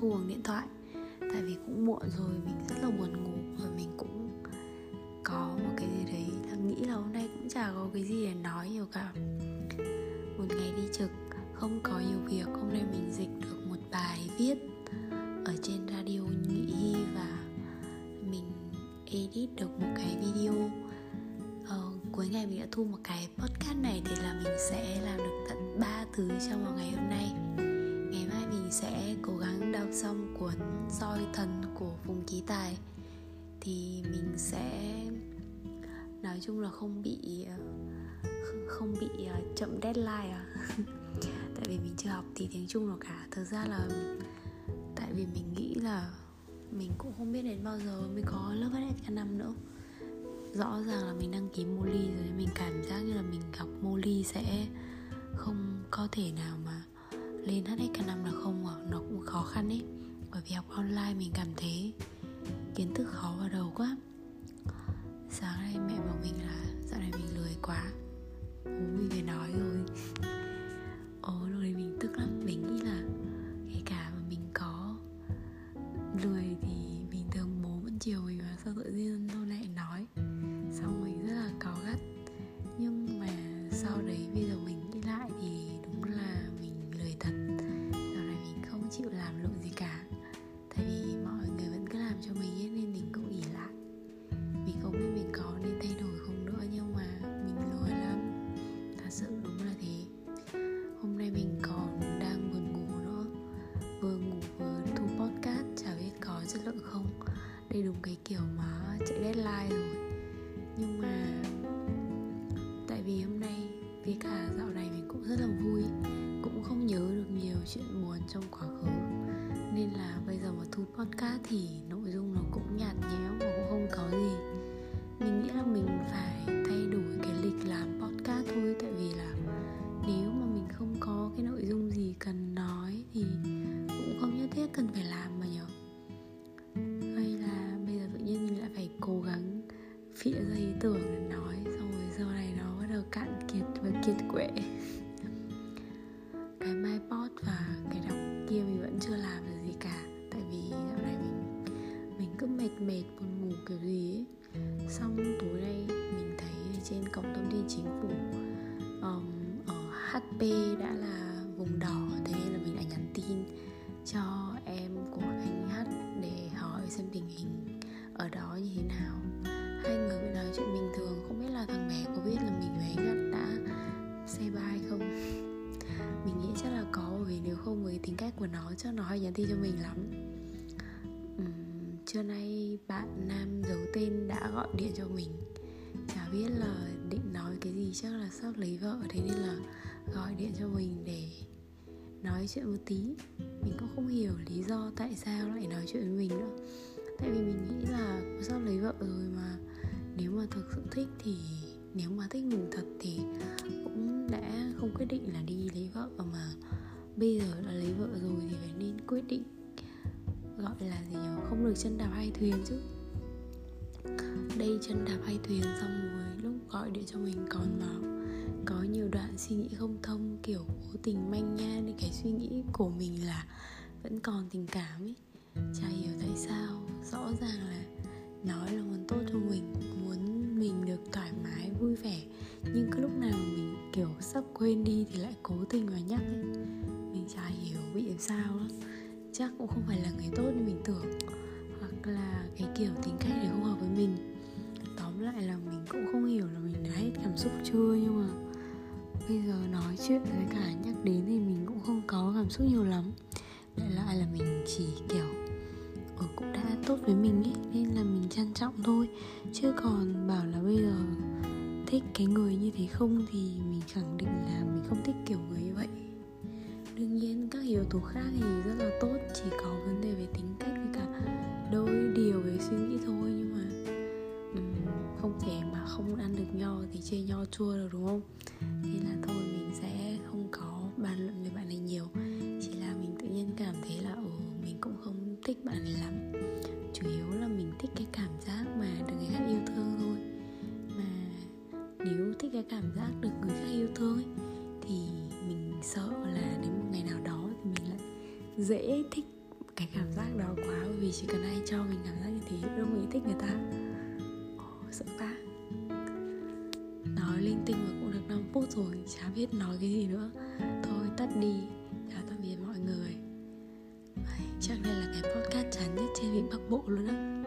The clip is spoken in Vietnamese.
thu bằng điện thoại. Tại vì cũng muộn rồi mình rất là buồn ngủ và mình cũng có một cái gì đấy là nghĩ là hôm nay cũng chả có cái gì để nói nhiều cả. Một ngày đi trực không có nhiều việc hôm nay mình dịch được một bài viết ở trên radio nghĩ và mình edit được một cái video. Ờ, cuối ngày mình đã thu một cái podcast này thì là mình sẽ làm được tận 3 thứ trong một ngày hôm nay cố gắng đọc xong cuốn soi thần của vùng ký tài, thì mình sẽ, nói chung là không bị không bị ờ, chậm deadline à. Tại vì mình chưa học thì tiếng trung nào cả. Thực ra là, tại vì mình nghĩ là mình cũng không biết đến bao giờ mới có lớp HSK năm nữa. Rõ ràng là mình đăng ký Molly rồi mình cảm giác như là mình học Molly sẽ không có thể nào mà lên HSK năm là không à nó cũng khó khăn ấy, bởi vì học online mình cảm thấy kiến thức khó vào đầu quá. Sáng nay mẹ bảo mình là dạo này mình lười quá. Bố mình phải nói rồi. Tại vì hôm nay với cả dạo này mình cũng rất là vui, cũng không nhớ được nhiều chuyện buồn trong quá khứ. Nên là bây giờ mà thu podcast thì nội dung nó cũng nhạt nhẽo và cũng không có gì. Mình nghĩ là mình phải thay đổi cái lịch làm podcast thôi, tại vì là nếu mà mình không có cái nội dung gì cần nói thì cũng không nhất thiết cần phải làm. Quệ. Cái mypod và cái đọc kia mình vẫn chưa làm được gì cả. Tại vì dạo này mình mình cứ mệt mệt buồn ngủ kiểu gì ấy. Xong tối nay mình thấy trên cổng thông tin chính phủ um, ở HP đã là vùng đỏ. Cách của nó chắc nó hay nhắn tin cho mình lắm. Uhm, trưa nay bạn nam giấu tên đã gọi điện cho mình. Chả biết là định nói cái gì chắc là sắp lấy vợ thế nên là gọi điện cho mình để nói chuyện một tí. Mình cũng không hiểu lý do tại sao lại nói chuyện với mình nữa. Tại vì mình nghĩ là sắp lấy vợ rồi mà nếu mà thực sự thích thì nếu mà thích mình thật thì cũng đã không quyết định là đi lấy vợ mà bây giờ đã lấy vợ rồi thì phải nên quyết định gọi là gì nhỉ? Không được chân đạp hai thuyền chứ. Đây, chân đạp hai thuyền xong rồi lúc gọi điện cho mình còn bảo có nhiều đoạn suy nghĩ không thông, kiểu cố tình manh nha nên cái suy nghĩ của mình là vẫn còn tình cảm ấy. Chả hiểu tại sao. Rõ ràng là nói là muốn tốt cho mình, muốn mình được thoải mái, vui vẻ. Nhưng cứ lúc nào mình, kiểu, sắp quên đi thì lại cố tình mà nhắc ấy mình chả hiểu bị làm sao đó chắc cũng không phải là người tốt như mình tưởng, hoặc là cái kiểu tính cách để không hợp với mình. Tóm lại là mình cũng không hiểu là mình đã hết cảm xúc chưa, nhưng mà bây giờ nói chuyện với cả nhắc đến thì mình cũng không có cảm xúc nhiều lắm. Đại lại là mình chỉ kiểu ở cũng đã tốt với mình ấy, nên là mình trân trọng thôi. Chứ còn bảo là bây giờ thích cái người như thế không thì mình khẳng định là mình không thích kiểu người như vậy đương nhiên các yếu tố khác thì rất là tốt chỉ có vấn đề về tính cách với cả đôi điều về suy nghĩ thôi nhưng mà um, không thể mà không ăn được nho thì chê nho chua được đúng không? Thế là thôi mình sẽ không có bàn luận về bạn này nhiều. Chỉ là mình tự nhiên cảm thấy là ừ mình cũng không thích bạn này lắm. Chủ yếu là mình thích cái cảm giác mà được người khác yêu thương thôi. Mà nếu thích cái cảm giác được người khác yêu thương ấy, thì mình sợ là đến một ngày nào đó thì mình lại dễ thích cái cảm giác đó quá. Vì chỉ cần ai cho mình cảm giác như thế đâu mình thích người ta. Oh, sợ quá. Nói linh tinh mà cũng được 5 phút rồi chả biết nói cái gì nữa. Thôi tắt đi. Chào tạm biệt mọi người. Chắc đây là cái podcast chán nhất trên vịnh bắc bộ luôn á.